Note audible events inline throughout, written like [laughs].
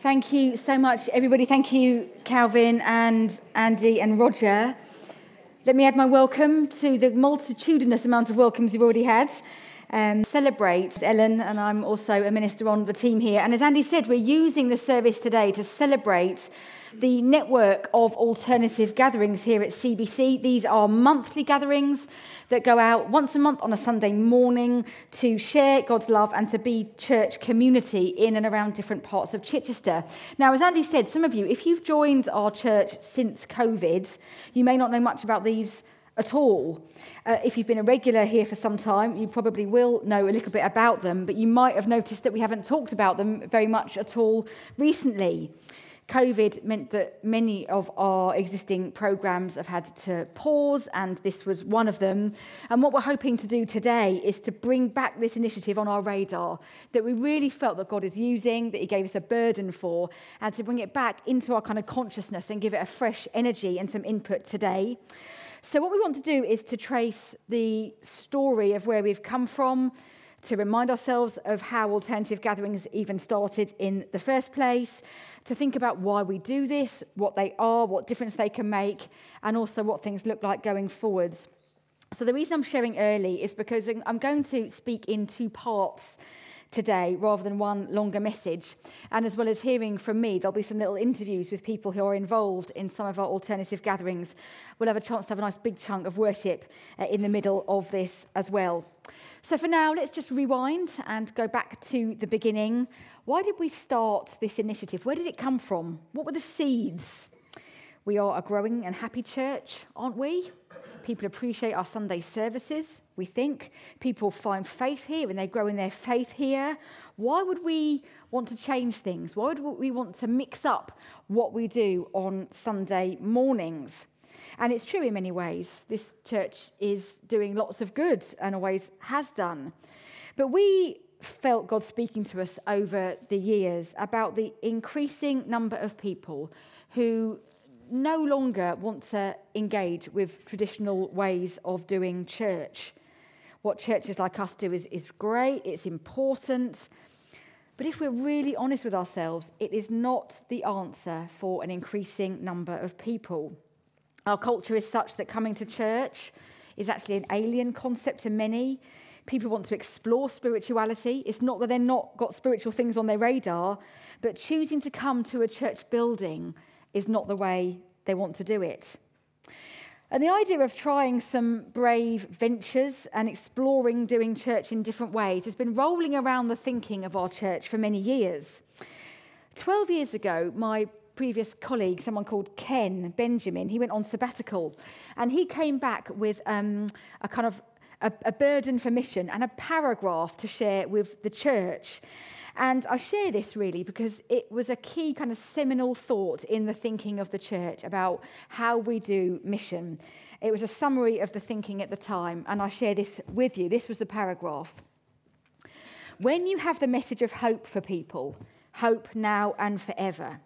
Thank you so much, everybody. Thank you, Calvin and Andy and Roger. Let me add my welcome to the multitudinous amount of welcomes you've already had. Um, celebrate Ellen, and I'm also a minister on the team here. And as Andy said, we're using the service today to celebrate the network of alternative gatherings here at CBC. These are monthly gatherings that go out once a month on a Sunday morning to share God's love and to be church community in and around different parts of Chichester. Now, as Andy said, some of you, if you've joined our church since COVID, you may not know much about these at all. Uh, if you've been a regular here for some time, you probably will know a little bit about them, but you might have noticed that we haven't talked about them very much at all recently. COVID meant that many of our existing programs have had to pause, and this was one of them. And what we're hoping to do today is to bring back this initiative on our radar that we really felt that God is using, that He gave us a burden for, and to bring it back into our kind of consciousness and give it a fresh energy and some input today. So, what we want to do is to trace the story of where we've come from, to remind ourselves of how alternative gatherings even started in the first place, to think about why we do this, what they are, what difference they can make, and also what things look like going forwards. So, the reason I'm sharing early is because I'm going to speak in two parts today rather than one longer message. And as well as hearing from me, there'll be some little interviews with people who are involved in some of our alternative gatherings. We'll have a chance to have a nice big chunk of worship uh, in the middle of this as well. So for now, let's just rewind and go back to the beginning. Why did we start this initiative? Where did it come from? What were the seeds? We are a growing and happy church, aren't we? People appreciate our Sunday services, we think. People find faith here and they grow in their faith here. Why would we want to change things? Why would we want to mix up what we do on Sunday mornings? And it's true in many ways. This church is doing lots of good and always has done. But we felt God speaking to us over the years about the increasing number of people who no longer want to engage with traditional ways of doing church. What churches like us do is, is great, it's important. But if we're really honest with ourselves, it is not the answer for an increasing number of people. Our culture is such that coming to church is actually an alien concept to many. People want to explore spirituality. It's not that they're not got spiritual things on their radar, but choosing to come to a church building is not the way they want to do it. And the idea of trying some brave ventures and exploring doing church in different ways has been rolling around the thinking of our church for many years. Twelve years ago, my previous colleague, someone called Ken Benjamin, he went on sabbatical and he came back with um, a kind of a, a burden for mission and a paragraph to share with the church. And I share this really because it was a key kind of seminal thought in the thinking of the church about how we do mission. It was a summary of the thinking at the time, and I share this with you. This was the paragraph. When you have the message of hope for people, hope now and forever,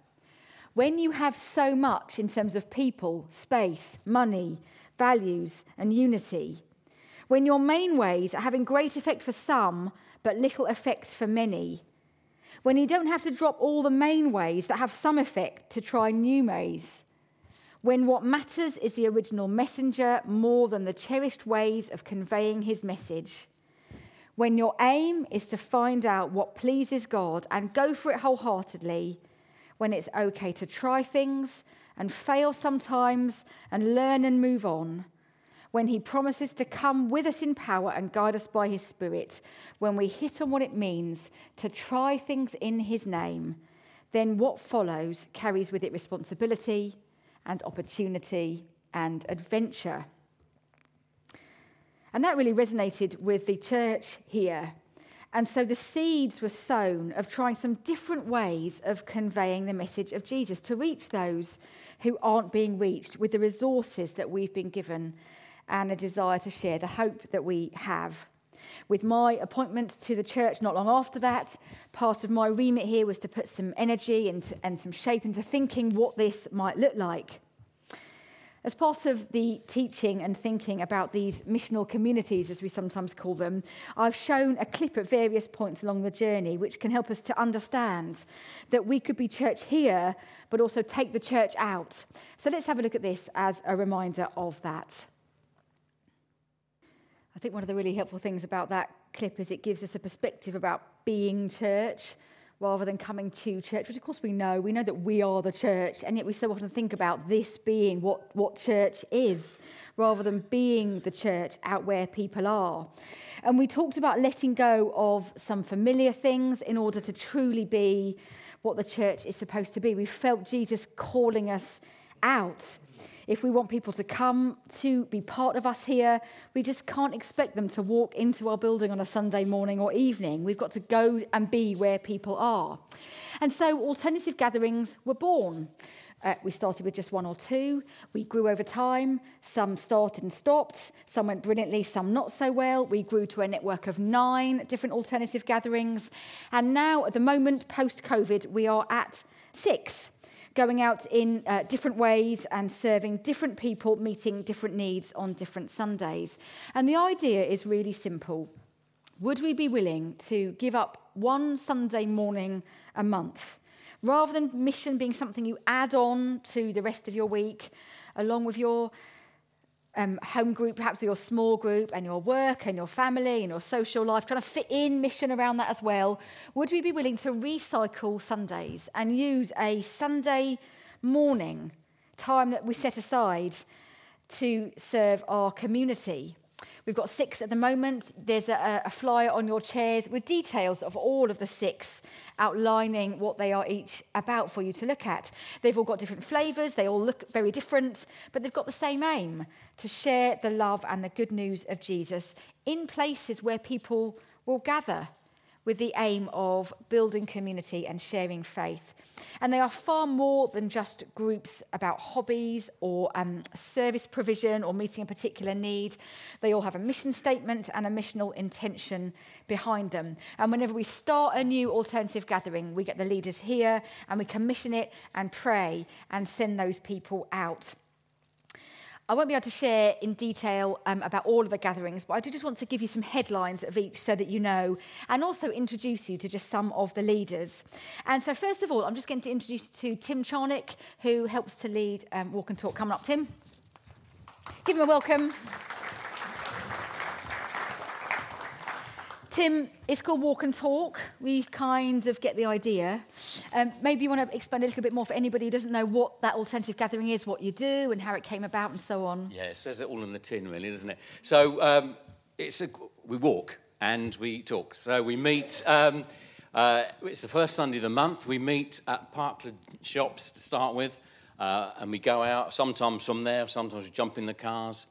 when you have so much in terms of people, space, money, values, and unity, when your main ways are having great effect for some but little effect for many, when you don't have to drop all the main ways that have some effect to try new ways, when what matters is the original messenger more than the cherished ways of conveying his message, when your aim is to find out what pleases God and go for it wholeheartedly, when it's okay to try things and fail sometimes and learn and move on when he promises to come with us in power and guide us by his Spirit, when we hit on what it means to try things in his name, then what follows carries with it responsibility and opportunity and adventure. And that really resonated with the church here. And so the seeds were sown of trying some different ways of conveying the message of Jesus to reach those who aren't being reached with the resources that we've been given and a desire to share the hope that we have. With my appointment to the church not long after that, part of my remit here was to put some energy and, and some shape into thinking what this might look like. As part of the teaching and thinking about these missional communities, as we sometimes call them, I've shown a clip at various points along the journey which can help us to understand that we could be church here, but also take the church out. So let's have a look at this as a reminder of that. I think one of the really helpful things about that clip is it gives us a perspective about being church rather than coming to church, which of course we know. We know that we are the church, and yet we so often think about this being what, what church is, rather than being the church out where people are. And we talked about letting go of some familiar things in order to truly be what the church is supposed to be. We felt Jesus calling us out if we want people to come to be part of us here, we just can't expect them to walk into our building on a Sunday morning or evening. We've got to go and be where people are. And so alternative gatherings were born. Uh, we started with just one or two. We grew over time. Some started and stopped. Some went brilliantly, some not so well. We grew to a network of nine different alternative gatherings. And now, at the moment, post COVID, we are at six going out in uh, different ways and serving different people, meeting different needs on different Sundays. And the idea is really simple. Would we be willing to give up one Sunday morning a month? Rather than mission being something you add on to the rest of your week, along with your um, home group, perhaps your small group, and your work and your family and your social life, trying to fit in mission around that as well, would we be willing to recycle Sundays and use a Sunday morning time that we set aside to serve our community? We've got six at the moment. There's a, a, flyer on your chairs with details of all of the six, outlining what they are each about for you to look at. They've all got different flavours, they all look very different, but they've got the same aim to share the love and the good news of Jesus in places where people will gather with the aim of building community and sharing faith. And they are far more than just groups about hobbies or um, service provision or meeting a particular need. They all have a mission statement and a missional intention behind them. And whenever we start a new alternative gathering, we get the leaders here and we commission it and pray and send those people out. I won't be able to share in detail um, about all of the gatherings, but I do just want to give you some headlines of each so that you know, and also introduce you to just some of the leaders. And so, first of all, I'm just going to introduce you to Tim Charnick, who helps to lead um, Walk and Talk. Coming up, Tim. Give him a welcome. Tim, it's called Walk and Talk. We kind of get the idea. Um, maybe you want to explain a little bit more for anybody who doesn't know what that alternative gathering is, what you do, and how it came about, and so on. Yeah, it says it all in the tin, really, doesn't it? So um, it's a, we walk and we talk. So we meet. Um, uh, it's the first Sunday of the month. We meet at Parkland Shops to start with, uh, and we go out. Sometimes from there, sometimes we jump in the cars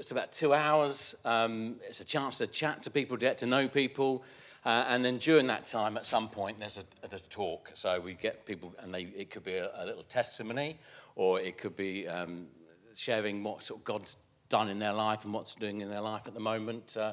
it's about two hours. Um, it's a chance to chat to people, to get to know people. Uh, and then during that time, at some point, there's a, there's a talk. So we get people, and they, it could be a, a little testimony, or it could be um, sharing what sort of God's done in their life and what's doing in their life at the moment. Uh,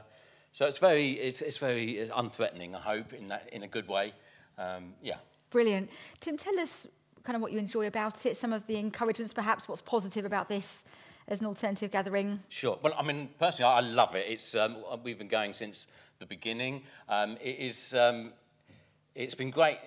so it's very, it's, it's very it's unthreatening, I hope, in, that, in a good way. Um, yeah. Brilliant. Tim, tell us kind of what you enjoy about it, some of the encouragements, perhaps, what's positive about this as an alternative gathering? Sure. Well, I mean, personally, I love it. It's um, we've been going since the beginning. Um, it is. Um, it's been great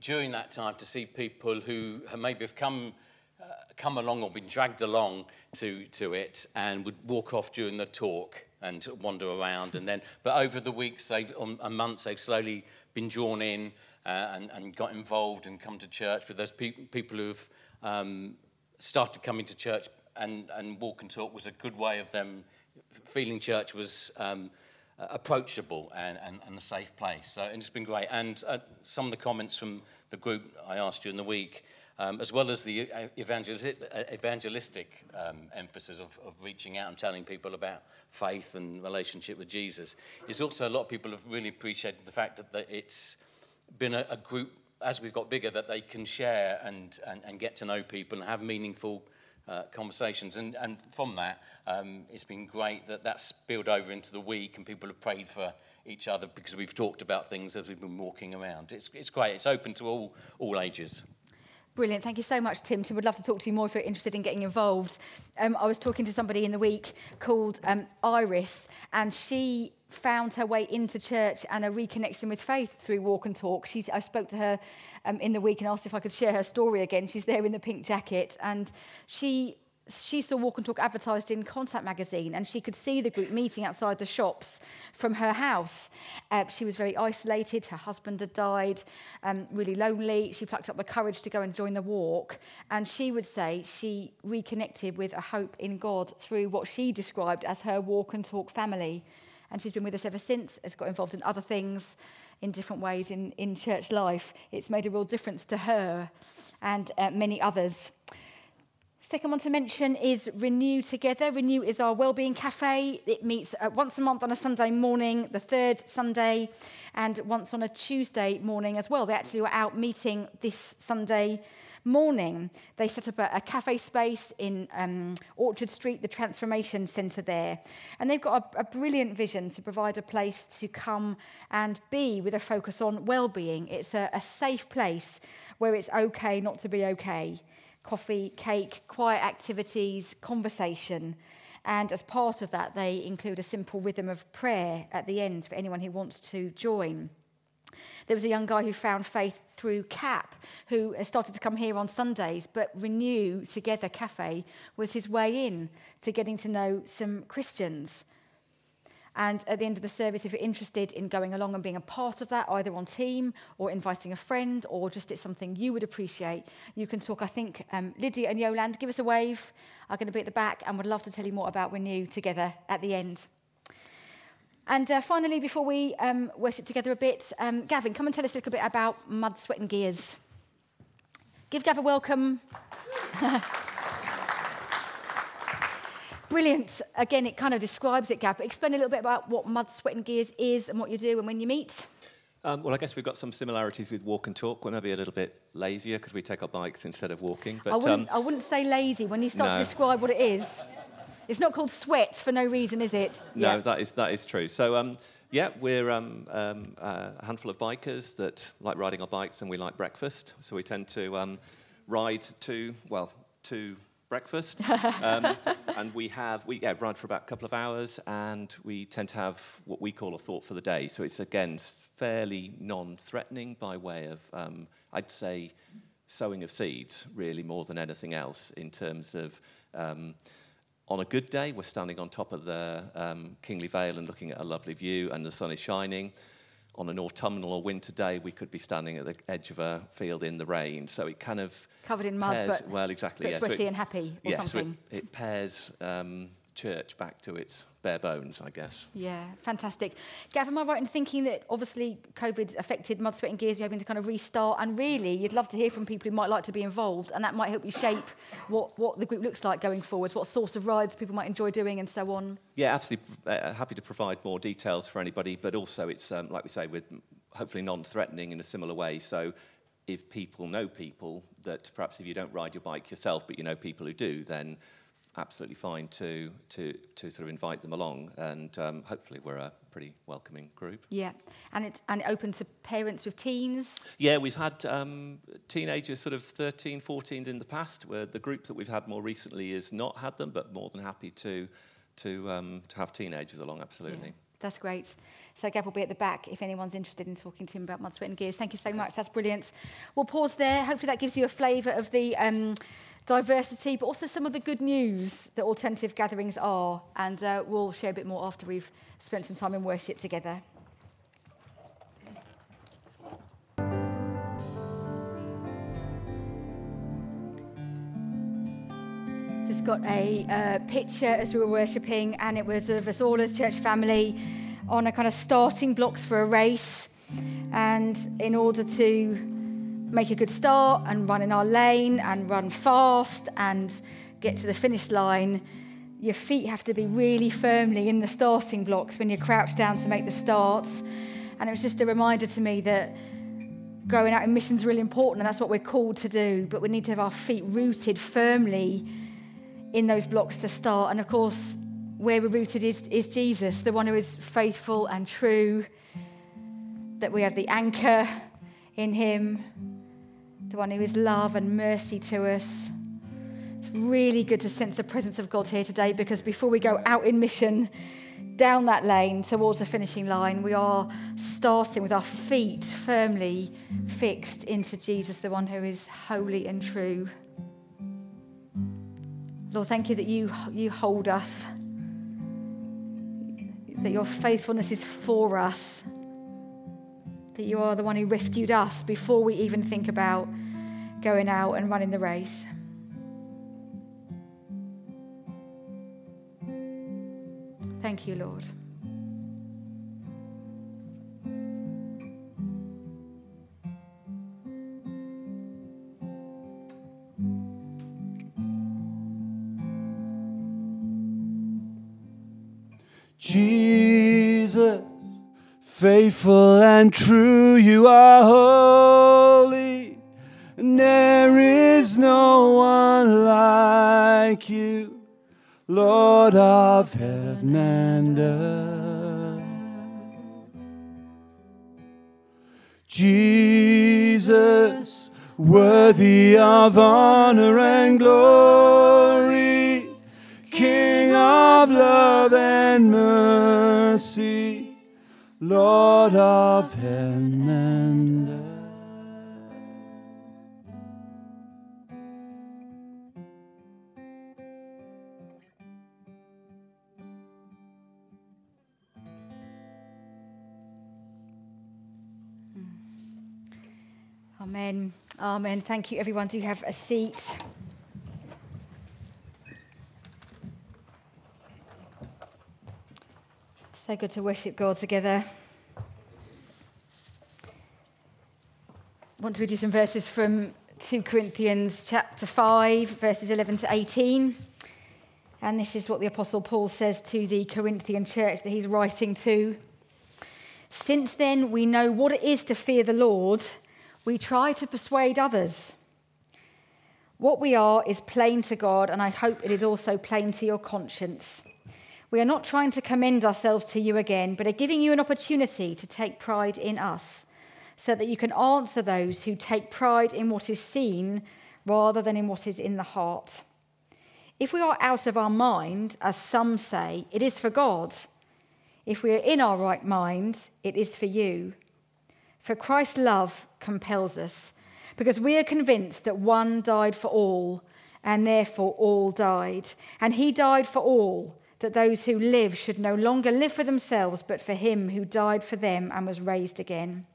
during that time to see people who maybe have come. Uh, come along or been dragged along to, to it and would walk off during the talk and wander around and then but over the weeks they've on, and months they've slowly been drawn in uh, and, and got involved and come to church with those pe- people who've um, started coming to church and, and walk and talk was a good way of them feeling church was um, approachable and, and, and, a safe place. So it's been great. And uh, some of the comments from the group I asked you in the week, um, as well as the evangelistic, evangelistic um, emphasis of, of, reaching out and telling people about faith and relationship with Jesus, is also a lot of people have really appreciated the fact that, that it's been a, a group, as we've got bigger, that they can share and, and, and get to know people and have meaningful uh, conversations. And, and from that, um, it's been great that that's spilled over into the week and people have prayed for each other because we've talked about things as we've been walking around. It's, it's great. It's open to all, all ages. Brilliant. Thank you so much, Tim. Tim would love to talk to you more if you're interested in getting involved. Um, I was talking to somebody in the week called um, Iris, and she found her way into church and a reconnection with faith through walk and talk. She's, I spoke to her um, in the week and asked if I could share her story again. She's there in the pink jacket, and she she saw Walk and Talk advertised in Contact magazine, and she could see the group meeting outside the shops from her house. Uh, she was very isolated. Her husband had died, um, really lonely. She plucked up the courage to go and join the walk. And she would say she reconnected with a hope in God through what she described as her Walk and Talk family. And she's been with us ever since, has got involved in other things in different ways in, in church life. It's made a real difference to her and uh, many others. Second one to mention is Renew Together. Renew is our wellbeing cafe. It meets uh, once a month on a Sunday morning, the third Sunday, and once on a Tuesday morning as well. They actually were out meeting this Sunday morning. They set up a, a cafe space in um, Orchard Street, the Transformation Centre there. And they've got a, a brilliant vision to provide a place to come and be with a focus on well-being. It's a, a safe place where it's okay not to be okay coffee, cake, quiet activities, conversation. And as part of that, they include a simple rhythm of prayer at the end for anyone who wants to join. There was a young guy who found faith through CAP, who started to come here on Sundays, but Renew Together Cafe was his way in to getting to know some Christians. And at the end of the service, if you're interested in going along and being a part of that, either on team or inviting a friend or just it's something you would appreciate, you can talk. I think um, Lydia and Yoland, give us a wave, are going to be at the back and would love to tell you more about Renew together at the end. And uh, finally, before we um, worship together a bit, um, Gavin, come and tell us a little bit about Mud, Sweat and Gears. Give Gav a welcome. [laughs] Brilliant. Again, it kind of describes it, Gav. But explain a little bit about what Mud, Sweat and Gears is and what you do and when you meet. Um, well, I guess we've got some similarities with walk and talk. We're maybe a little bit lazier because we take our bikes instead of walking. But I wouldn't, um, I wouldn't say lazy when you start no. to describe what it is. It's not called sweat for no reason, is it? No, yeah. that is that is true. So. Um, yeah, we're um, um, a handful of bikers that like riding our bikes and we like breakfast. So we tend to um, ride to, well, to breakfast. [laughs] um, and we have, we yeah, ride for about a couple of hours and we tend to have what we call a thought for the day. So it's again fairly non threatening by way of, um, I'd say, sowing of seeds, really, more than anything else, in terms of. Um, on a good day, we're standing on top of the um, Kingly Vale and looking at a lovely view, and the sun is shining on an autumnal or winter day, we could be standing at the edge of a field in the rain. So it kind of covered in mud, pairs, but well, exactly, but yeah. sweaty so it, and happy, or yeah, something. So it, it pairs um, church back to its bare bones, I guess. Yeah, fantastic. Gav, am I right in thinking that obviously COVID affected Mud, Sweat and Gears? You're hoping to kind of restart, and really, you'd love to hear from people who might like to be involved, and that might help you shape what, what the group looks like going forwards, what sort of rides people might enjoy doing, and so on. Yeah, absolutely. Uh, happy to provide more details for anybody, but also it's, um, like we say, with hopefully non-threatening in a similar way. So if people know people that perhaps if you don't ride your bike yourself, but you know people who do, then absolutely fine to, to, to sort of invite them along. And um, hopefully we're a pretty welcoming group. Yeah, and it's and open to parents with teens? Yeah, we've had um, teenagers sort of 13, 14 in the past, where the group that we've had more recently is not had them, but more than happy to, to, um, to have teenagers along, absolutely. Yeah. That's great. So Gav will be at the back if anyone's interested in talking to him about Mud, Sweat and Gears. Thank you so much. That's brilliant. We'll pause there. Hopefully that gives you a flavour of the um, diversity, but also some of the good news that alternative gatherings are. And uh, we'll share a bit more after we've spent some time in worship together. just got a uh, picture as we were worshipping, and it was of us all as church family on a kind of starting blocks for a race. And in order to make a good start and run in our lane and run fast and get to the finish line, your feet have to be really firmly in the starting blocks when you crouch down to make the starts. And it was just a reminder to me that going out in mission is really important, and that's what we're called to do. But we need to have our feet rooted firmly in those blocks to start. And of course, where we're rooted is, is Jesus, the one who is faithful and true, that we have the anchor in him, the one who is love and mercy to us. It's really good to sense the presence of God here today because before we go out in mission down that lane towards the finishing line, we are starting with our feet firmly fixed into Jesus, the one who is holy and true. Lord, thank you that you, you hold us, that your faithfulness is for us that you are the one who rescued us before we even think about going out and running the race. Thank you, Lord. Jesus Faithful and true, you are holy, and there is no one like you, Lord of heaven and earth. Jesus, worthy of honor and glory, King of love and mercy. Lord of heaven and earth. Amen. Amen. Thank you, everyone. Do have a seat. So good to worship God together. I want to read you some verses from 2 Corinthians chapter 5, verses 11 to 18. And this is what the Apostle Paul says to the Corinthian church that he's writing to. Since then we know what it is to fear the Lord, we try to persuade others. What we are is plain to God, and I hope it is also plain to your conscience. We are not trying to commend ourselves to you again, but are giving you an opportunity to take pride in us, so that you can answer those who take pride in what is seen rather than in what is in the heart. If we are out of our mind, as some say, it is for God. If we are in our right mind, it is for you. For Christ's love compels us, because we are convinced that one died for all, and therefore all died. And he died for all that those who live should no longer live for themselves, but for him who died for them and was raised again.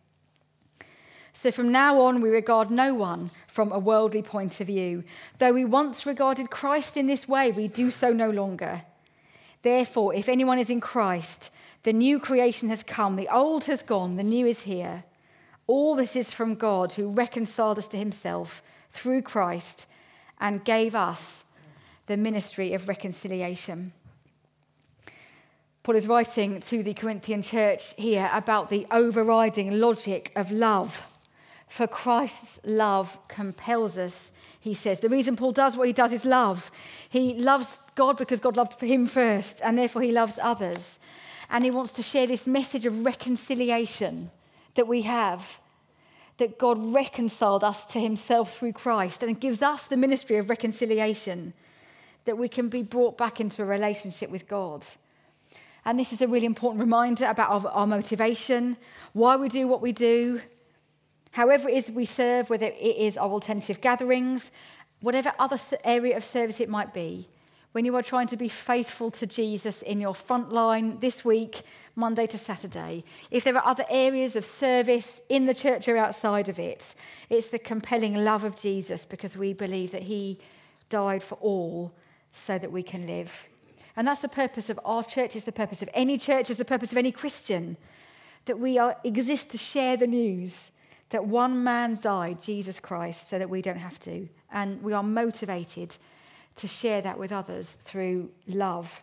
So from now on, we regard no one from a worldly point of view. Though we once regarded Christ in this way, we do so no longer. Therefore, if anyone is in Christ, the new creation has come, the old has gone, the new is here. All this is from God, who reconciled us to himself through Christ and gave us the ministry of reconciliation. Paul is writing to the Corinthian church here about the overriding logic of love. For Christ's love compels us, he says. The reason Paul does what he does is love. He loves God because God loved him first, and therefore he loves others. And he wants to share this message of reconciliation that we have that God reconciled us to himself through Christ and gives us the ministry of reconciliation, that we can be brought back into a relationship with God. And this is a really important reminder about our, our, motivation, why we do what we do, however it is we serve, whether it is our alternative gatherings, whatever other area of service it might be. When you are trying to be faithful to Jesus in your front line this week, Monday to Saturday, if there are other areas of service in the church or outside of it, it's the compelling love of Jesus because we believe that he died for all so that we can live. And that's the purpose of our church, it's the purpose of any church, it's the purpose of any Christian, that we are, exist to share the news that one man died, Jesus Christ, so that we don't have to. And we are motivated to share that with others through love.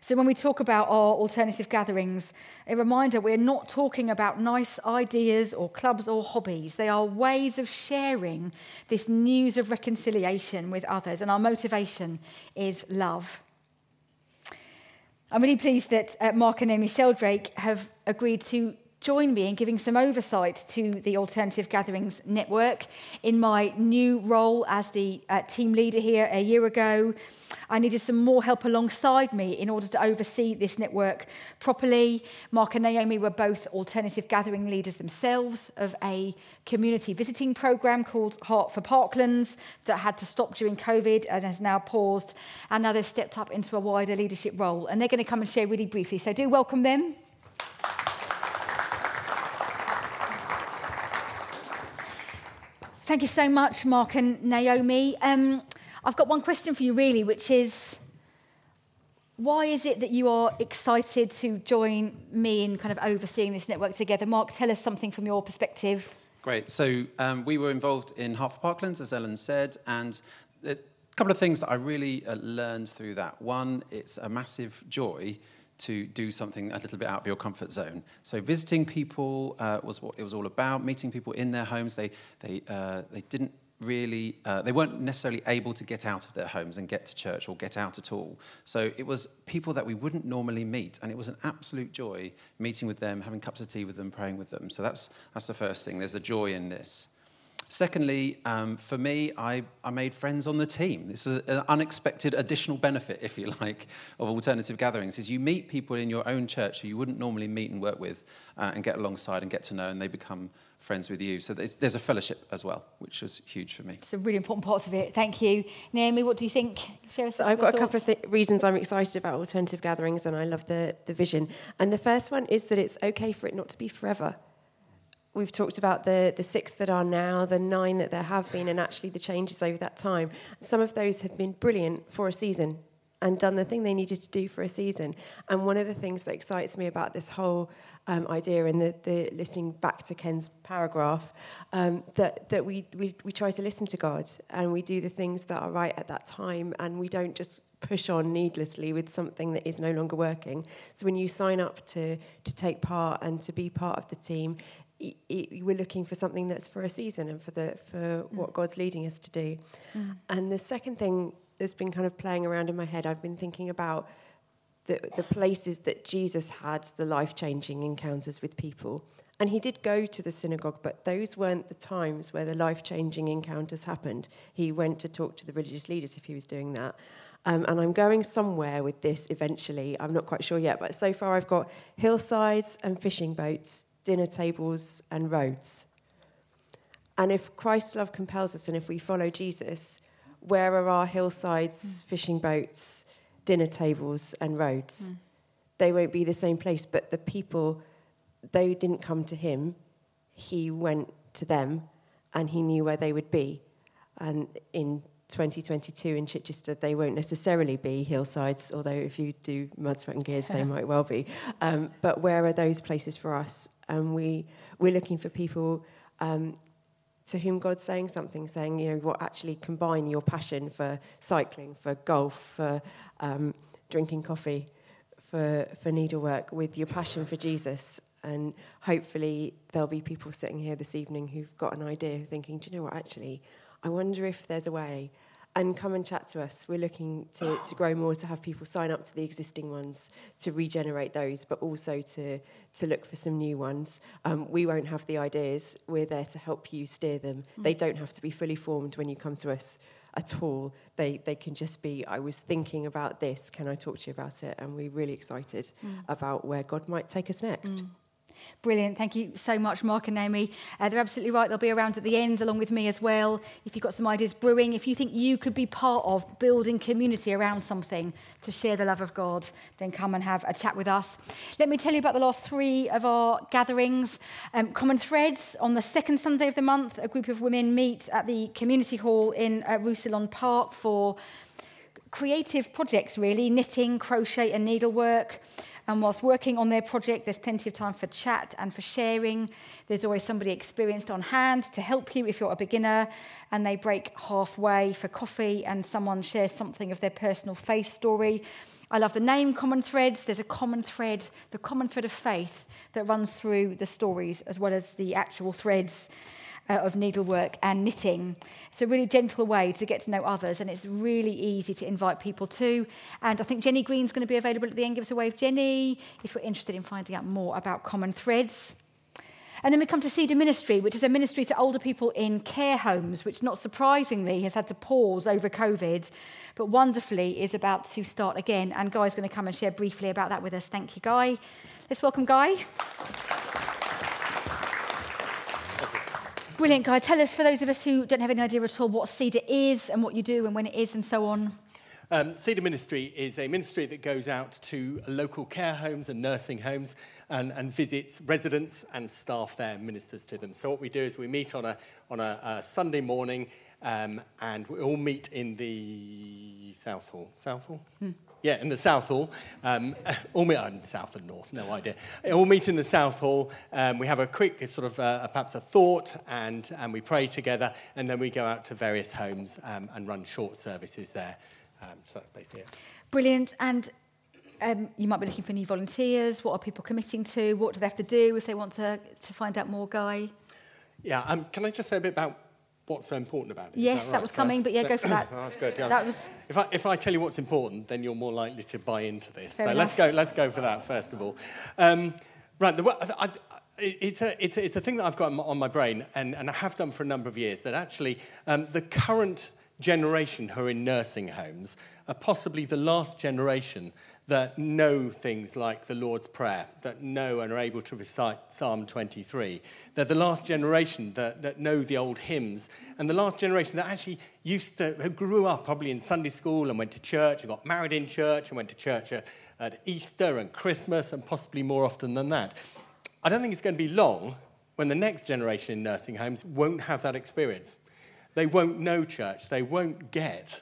So, when we talk about our alternative gatherings, a reminder we're not talking about nice ideas or clubs or hobbies. They are ways of sharing this news of reconciliation with others, and our motivation is love. I'm really pleased that uh, Mark and Naomi Sheldrake have agreed to join me in giving some oversight to the Alternative Gatherings Network in my new role as the uh, team leader here a year ago. I needed some more help alongside me in order to oversee this network properly. Mark and Naomi were both alternative gathering leaders themselves of a community visiting program called Heart for Parklands that had to stop during COVID and has now paused. And now they've stepped up into a wider leadership role. And they're going to come and share really briefly. So do welcome them. Thank you so much, Mark and Naomi. Um, I've got one question for you, really, which is why is it that you are excited to join me in kind of overseeing this network together? Mark, tell us something from your perspective. Great. So um, we were involved in for Parklands, as Ellen said, and a couple of things that I really uh, learned through that. One, it's a massive joy to do something a little bit out of your comfort zone. So visiting people uh, was what it was all about. Meeting people in their homes. They they uh, they didn't really uh, they weren't necessarily able to get out of their homes and get to church or get out at all. So it was people that we wouldn't normally meet, and it was an absolute joy meeting with them, having cups of tea with them, praying with them. So that's that's the first thing. There's a joy in this. Secondly, um, for me, I, I made friends on the team. This was an unexpected additional benefit, if you like, of alternative gatherings, is you meet people in your own church who you wouldn't normally meet and work with uh, and get alongside and get to know, and they become friends with you. So there's, there's a fellowship as well, which was huge for me. It's a really important part of it. Thank you. Naomi, what do you think? Share us so I've got thoughts. a couple of th- reasons I'm excited about alternative gatherings, and I love the, the vision. And the first one is that it's okay for it not to be forever we've talked about the, the six that are now, the nine that there have been, and actually the changes over that time. Some of those have been brilliant for a season and done the thing they needed to do for a season. And one of the things that excites me about this whole um, idea and the, the listening back to Ken's paragraph, um, that, that we, we, we try to listen to God and we do the things that are right at that time and we don't just push on needlessly with something that is no longer working. So when you sign up to, to take part and to be part of the team, we're looking for something that's for a season and for the for mm. what God's leading us to do. Mm. And the second thing that's been kind of playing around in my head, I've been thinking about the the places that Jesus had the life changing encounters with people. And he did go to the synagogue, but those weren't the times where the life changing encounters happened. He went to talk to the religious leaders if he was doing that. Um, and I'm going somewhere with this eventually. I'm not quite sure yet, but so far I've got hillsides and fishing boats dinner tables, and roads. And if Christ's love compels us and if we follow Jesus, where are our hillsides, mm. fishing boats, dinner tables, and roads? Mm. They won't be the same place, but the people, they didn't come to him, he went to them and he knew where they would be. And in 2022 in Chichester, they won't necessarily be hillsides, although if you do mud, sweat, and gears, they [laughs] might well be. Um, but where are those places for us? And we, we're looking for people um, to whom God's saying something, saying, you know, what actually combine your passion for cycling, for golf, for um, drinking coffee, for, for needlework with your passion for Jesus. And hopefully, there'll be people sitting here this evening who've got an idea, thinking, do you know what, actually, I wonder if there's a way and come and chat to us. We're looking to, to grow more, to have people sign up to the existing ones, to regenerate those, but also to, to look for some new ones. Um, we won't have the ideas, we're there to help you steer them. Mm. They don't have to be fully formed when you come to us at all. They, they can just be, I was thinking about this, can I talk to you about it? And we're really excited mm. about where God might take us next. Mm. Brilliant. Thank you so much, Mark and Naomi. Uh, they're absolutely right. They'll be around at the end along with me as well. If you've got some ideas brewing, if you think you could be part of building community around something to share the love of God, then come and have a chat with us. Let me tell you about the last three of our gatherings. Um, Common Threads on the second Sunday of the month, a group of women meet at the community hall in uh, Roussillon Park for creative projects, really knitting, crochet, and needlework. And whilst working on their project, there's plenty of time for chat and for sharing. There's always somebody experienced on hand to help you if you're a beginner. And they break halfway for coffee and someone shares something of their personal faith story. I love the name Common Threads. There's a common thread, the common thread of faith that runs through the stories as well as the actual threads uh, of needlework and knitting. It's a really gentle way to get to know others, and it's really easy to invite people to. And I think Jenny Green's going to be available at the end. Give us a wave, Jenny, if you're interested in finding out more about Common Threads. And then we come to Cedar Ministry, which is a ministry to older people in care homes, which not surprisingly has had to pause over COVID, but wonderfully is about to start again. And Guy's going to come and share briefly about that with us. Thank you, Guy. Let's welcome Guy. Brilliant, Guy. Tell us, for those of us who don't have any idea at all, what Cedar is and what you do and when it is and so on. Um, Cedar Ministry is a ministry that goes out to local care homes and nursing homes and, and visits residents and staff there, ministers to them. So what we do is we meet on a, on a, a Sunday morning um, and we all meet in the South Hall. South Hall? Hmm. Yeah, in the South Hall. Um, [laughs] all meet in South and North, no idea. All meet in the South Hall. Um, we have a quick sort of uh, perhaps a thought, and, and we pray together, and then we go out to various homes um, and run short services there. Um, so that's basically it. Brilliant. And um, you might be looking for new volunteers. What are people committing to? What do they have to do if they want to, to find out more, Guy? Yeah, um, can I just say a bit about what's so important about it? Yes, that, right? that, was coming, but yeah, go for that. [coughs] that's good. Yeah. That was... If I, if I tell you what's important, then you're more likely to buy into this. Fair so enough. let's go, let's go for that, first of all. Um, right, the, I, I, it's a, it's, a, it's a thing that I've got on my brain, and, and I have done for a number of years, that actually um, the current generation who are in nursing homes are possibly the last generation that know things like the Lord's Prayer, that know and are able to recite Psalm 23. They're the last generation that, that know the old hymns, and the last generation that actually used to, who grew up probably in Sunday school and went to church and got married in church and went to church at, at Easter and Christmas and possibly more often than that. I don't think it's going to be long when the next generation in nursing homes won't have that experience. They won't know church. They won't get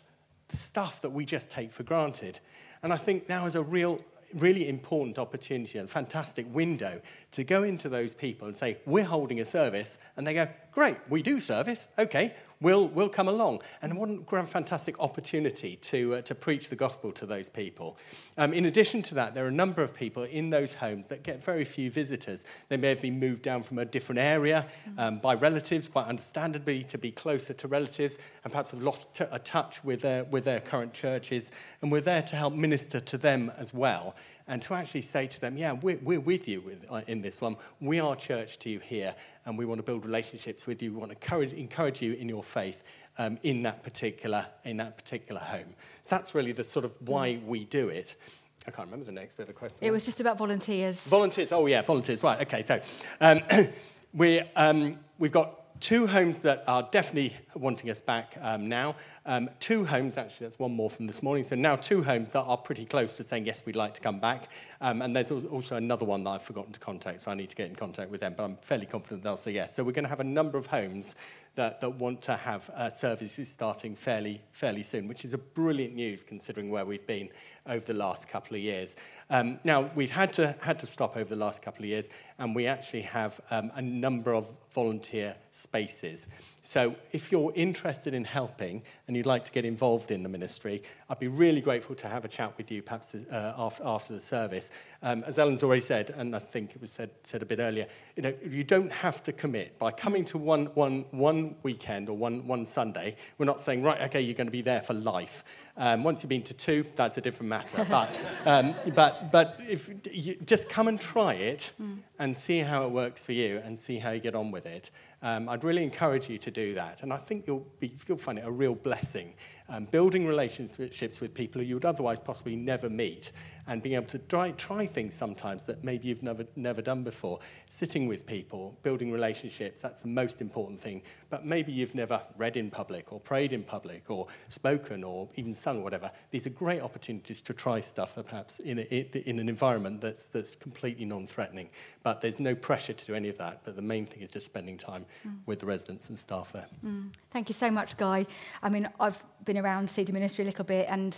the stuff that we just take for granted. And I think now is a real, really important opportunity and fantastic window to go into those people and say, We're holding a service. And they go, Great, we do service. Okay, we'll, we'll come along. And what a fantastic opportunity to, uh, to preach the gospel to those people. Um, in addition to that, there are a number of people in those homes that get very few visitors. They may have been moved down from a different area um, by relatives, quite understandably, to be closer to relatives, and perhaps have lost t- a touch with their, with their current churches. And we're there to help minister to them as well and to actually say to them, yeah, we're, we're with you with, uh, in this one. We are church to you here, and we want to build relationships with you. We want to encourage, encourage you in your faith um, in, that particular, in that particular home. So that's really the sort of why we do it. I can't remember the next bit of the question. It was just about volunteers. Volunteers. Oh, yeah, volunteers. Right. Okay. So um, [coughs] we um, we've got two homes that are definitely wanting us back um, now. Um, two homes, actually, that's one more from this morning. So now two homes that are pretty close to saying, yes, we'd like to come back. Um, and there's also another one that I've forgotten to contact, so I need to get in contact with them. But I'm fairly confident they'll say yes. So we're going to have a number of homes that, that want to have uh, services starting fairly, fairly soon, which is a brilliant news considering where we've been over the last couple of years. Um, now, we've had to, had to stop over the last couple of years, and we actually have um, a number of volunteer spaces. So if you're interested in helping and you'd like to get involved in the ministry, I'd be really grateful to have a chat with you perhaps uh, after, after the service. Um, as Ellen's already said, and I think it was said, said a bit earlier, you know, you don't have to commit. By coming to one, one, one weekend or one, one Sunday, we're not saying, right, okay, you're going to be there for life. Um, once you've been to two, that's a different matter. [laughs] But, um, but, but if you just come and try it mm. and see how it works for you and see how you get on with it. Um, I'd really encourage you to do that. And I think you'll, be, you'll find it a real blessing. Um, building relationships with people who you would otherwise possibly never meet and being able to try, try things sometimes that maybe you've never, never done before. Sitting with people, building relationships, that's the most important thing. But maybe you've never read in public or prayed in public or spoken or even sung or whatever. These are great opportunities to try stuff perhaps in, a, in an environment that's, that's completely non-threatening. But there's no pressure to do any of that. But the main thing is just spending time mm. with the residents and staff there. Mm. Thank you so much, Guy. I mean, I've been around Cedar Ministry a little bit and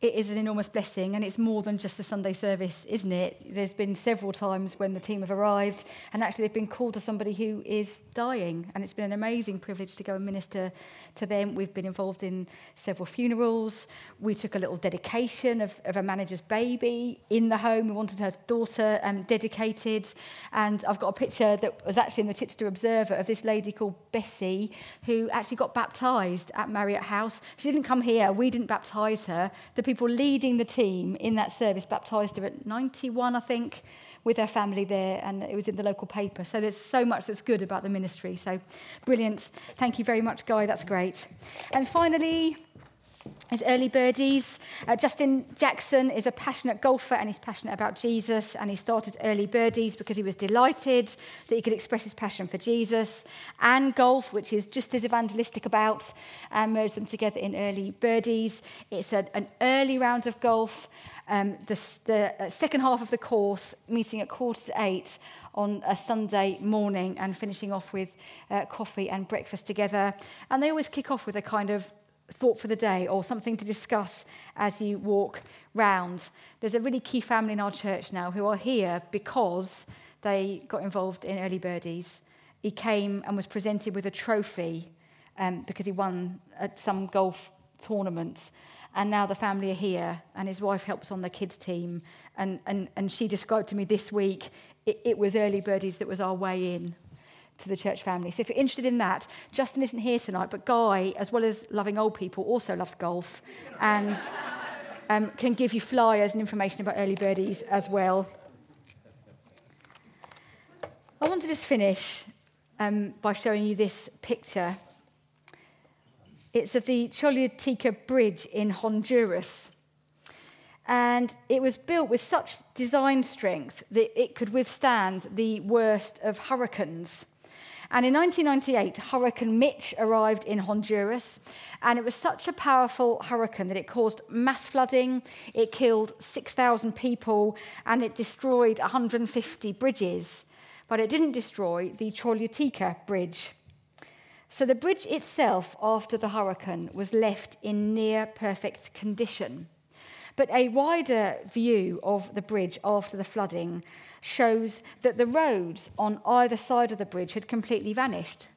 it is an enormous blessing and it's more than just the Sunday service, isn't it? There's been several times when the team have arrived and actually they've been called to somebody who is dying and it's been an amazing privilege to go and minister to them. We've been involved in several funerals. We took a little dedication of, of a manager's baby in the home. We wanted her daughter um, dedicated and I've got a picture that was actually in the Chichester Observer of this lady called Bessie who actually got baptised at Marriott House. She didn't come here. We didn't baptise her. The people leading the team in that service baptised her at 91, I think, with her family there, and it was in the local paper. So there's so much that's good about the ministry. So brilliant. Thank you very much, Guy. That's great. And finally, his early birdies. Uh, Justin Jackson is a passionate golfer and he's passionate about Jesus. And he started early birdies because he was delighted that he could express his passion for Jesus and golf, which is just as evangelistic about, and merge them together in early birdies. It's a, an early round of golf. Um, the, the uh, second half of the course, meeting at quarter to eight on a Sunday morning and finishing off with uh, coffee and breakfast together. And they always kick off with a kind of thought for the day or something to discuss as you walk round. There's a really key family in our church now who are here because they got involved in early birdies. He came and was presented with a trophy um, because he won at some golf tournament. And now the family are here, and his wife helps on the kids' team. And, and, and she described to me this week it, it was early birdies that was our way in to the church family. So if you're interested in that, Justin isn't here tonight, but Guy, as well as loving old people, also loves golf and um, can give you flyers and information about early birdies as well. I want to just finish um, by showing you this picture. It's of the Choluteca Bridge in Honduras. And it was built with such design strength that it could withstand the worst of hurricanes. And in 1998, Hurricane Mitch arrived in Honduras, and it was such a powerful hurricane that it caused mass flooding, it killed 6,000 people, and it destroyed 150 bridges. But it didn't destroy the Choluteca Bridge. So the bridge itself, after the hurricane, was left in near perfect condition. But a wider view of the bridge after the flooding shows that the roads on either side of the bridge had completely vanished.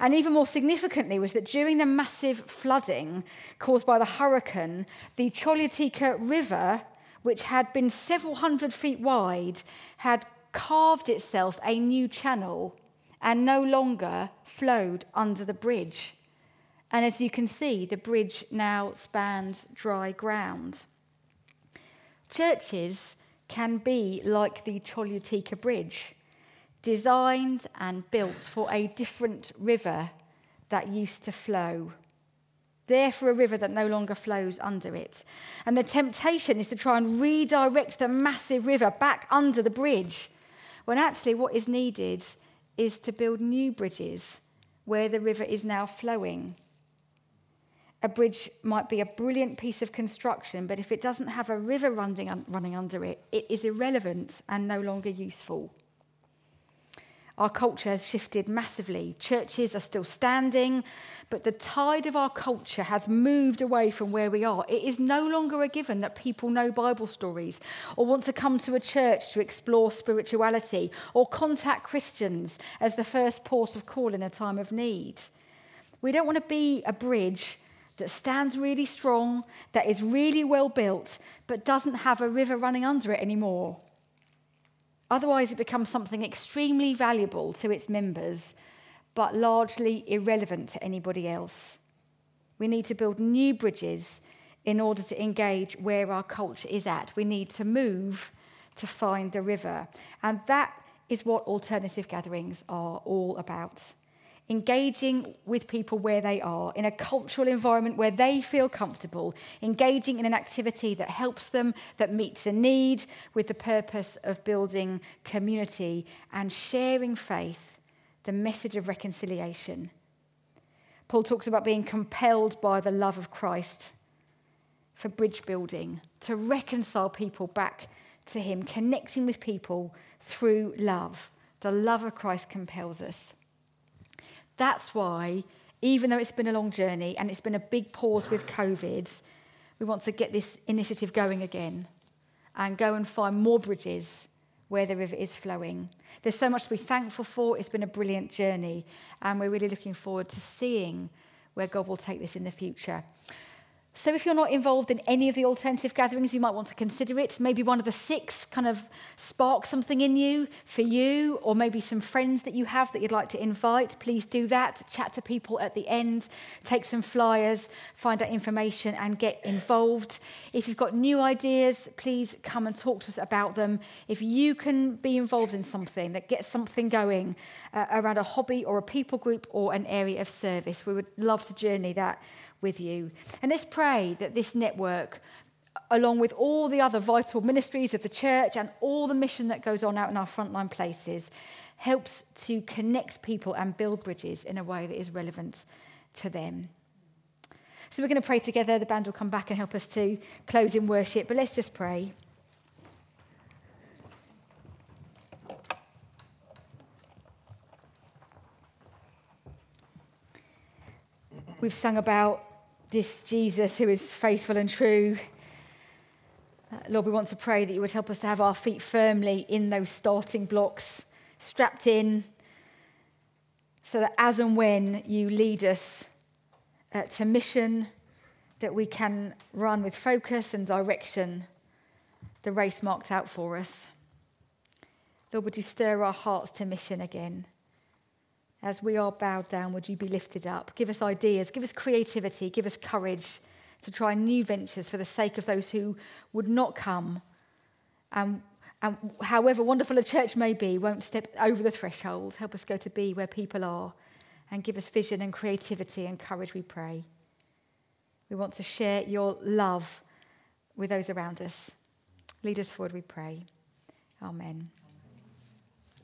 And even more significantly was that during the massive flooding caused by the hurricane, the Choluteca River, which had been several hundred feet wide, had carved itself a new channel and no longer flowed under the bridge. And as you can see, the bridge now spans dry ground. Churches can be like the Choluteca Bridge, designed and built for a different river that used to flow. There for a river that no longer flows under it. And the temptation is to try and redirect the massive river back under the bridge, when actually what is needed is to build new bridges where the river is now flowing. A bridge might be a brilliant piece of construction, but if it doesn't have a river running, running under it, it is irrelevant and no longer useful. Our culture has shifted massively. Churches are still standing, but the tide of our culture has moved away from where we are. It is no longer a given that people know Bible stories or want to come to a church to explore spirituality or contact Christians as the first port of call in a time of need. We don't want to be a bridge that stands really strong, that is really well built, but doesn't have a river running under it anymore. Otherwise, it becomes something extremely valuable to its members, but largely irrelevant to anybody else. We need to build new bridges in order to engage where our culture is at. We need to move to find the river. And that is what alternative gatherings are all about engaging with people where they are, in a cultural environment where they feel comfortable, engaging in an activity that helps them, that meets a need, with the purpose of building community and sharing faith, the message of reconciliation. Paul talks about being compelled by the love of Christ for bridge building, to reconcile people back to Him, connecting with people through love. The love of Christ compels us. That's why, even though it's been a long journey and it's been a big pause with COVID, we want to get this initiative going again and go and find more bridges where the river is flowing. There's so much to be thankful for. It's been a brilliant journey, and we're really looking forward to seeing where God will take this in the future. So, if you're not involved in any of the alternative gatherings, you might want to consider it. Maybe one of the six kind of spark something in you for you, or maybe some friends that you have that you'd like to invite. Please do that. Chat to people at the end, take some flyers, find out information, and get involved. If you've got new ideas, please come and talk to us about them. If you can be involved in something that gets something going uh, around a hobby or a people group or an area of service, we would love to journey that with you. And let's pray that this network, along with all the other vital ministries of the church and all the mission that goes on out in our frontline places, helps to connect people and build bridges in a way that is relevant to them. So we're going to pray together. The band will come back and help us to close in worship, but let's just pray. We've sung about this Jesus who is faithful and true. Lord, we want to pray that you would help us to have our feet firmly in those starting blocks, strapped in, so that as and when you lead us uh, to mission, that we can run with focus and direction the race marked out for us. Lord, would you stir our hearts to mission again? As we are bowed down, would you be lifted up? Give us ideas, give us creativity, give us courage to try new ventures for the sake of those who would not come. And, and however wonderful a church may be, won't step over the threshold. Help us go to be where people are and give us vision and creativity and courage, we pray. We want to share your love with those around us. Lead us forward, we pray. Amen.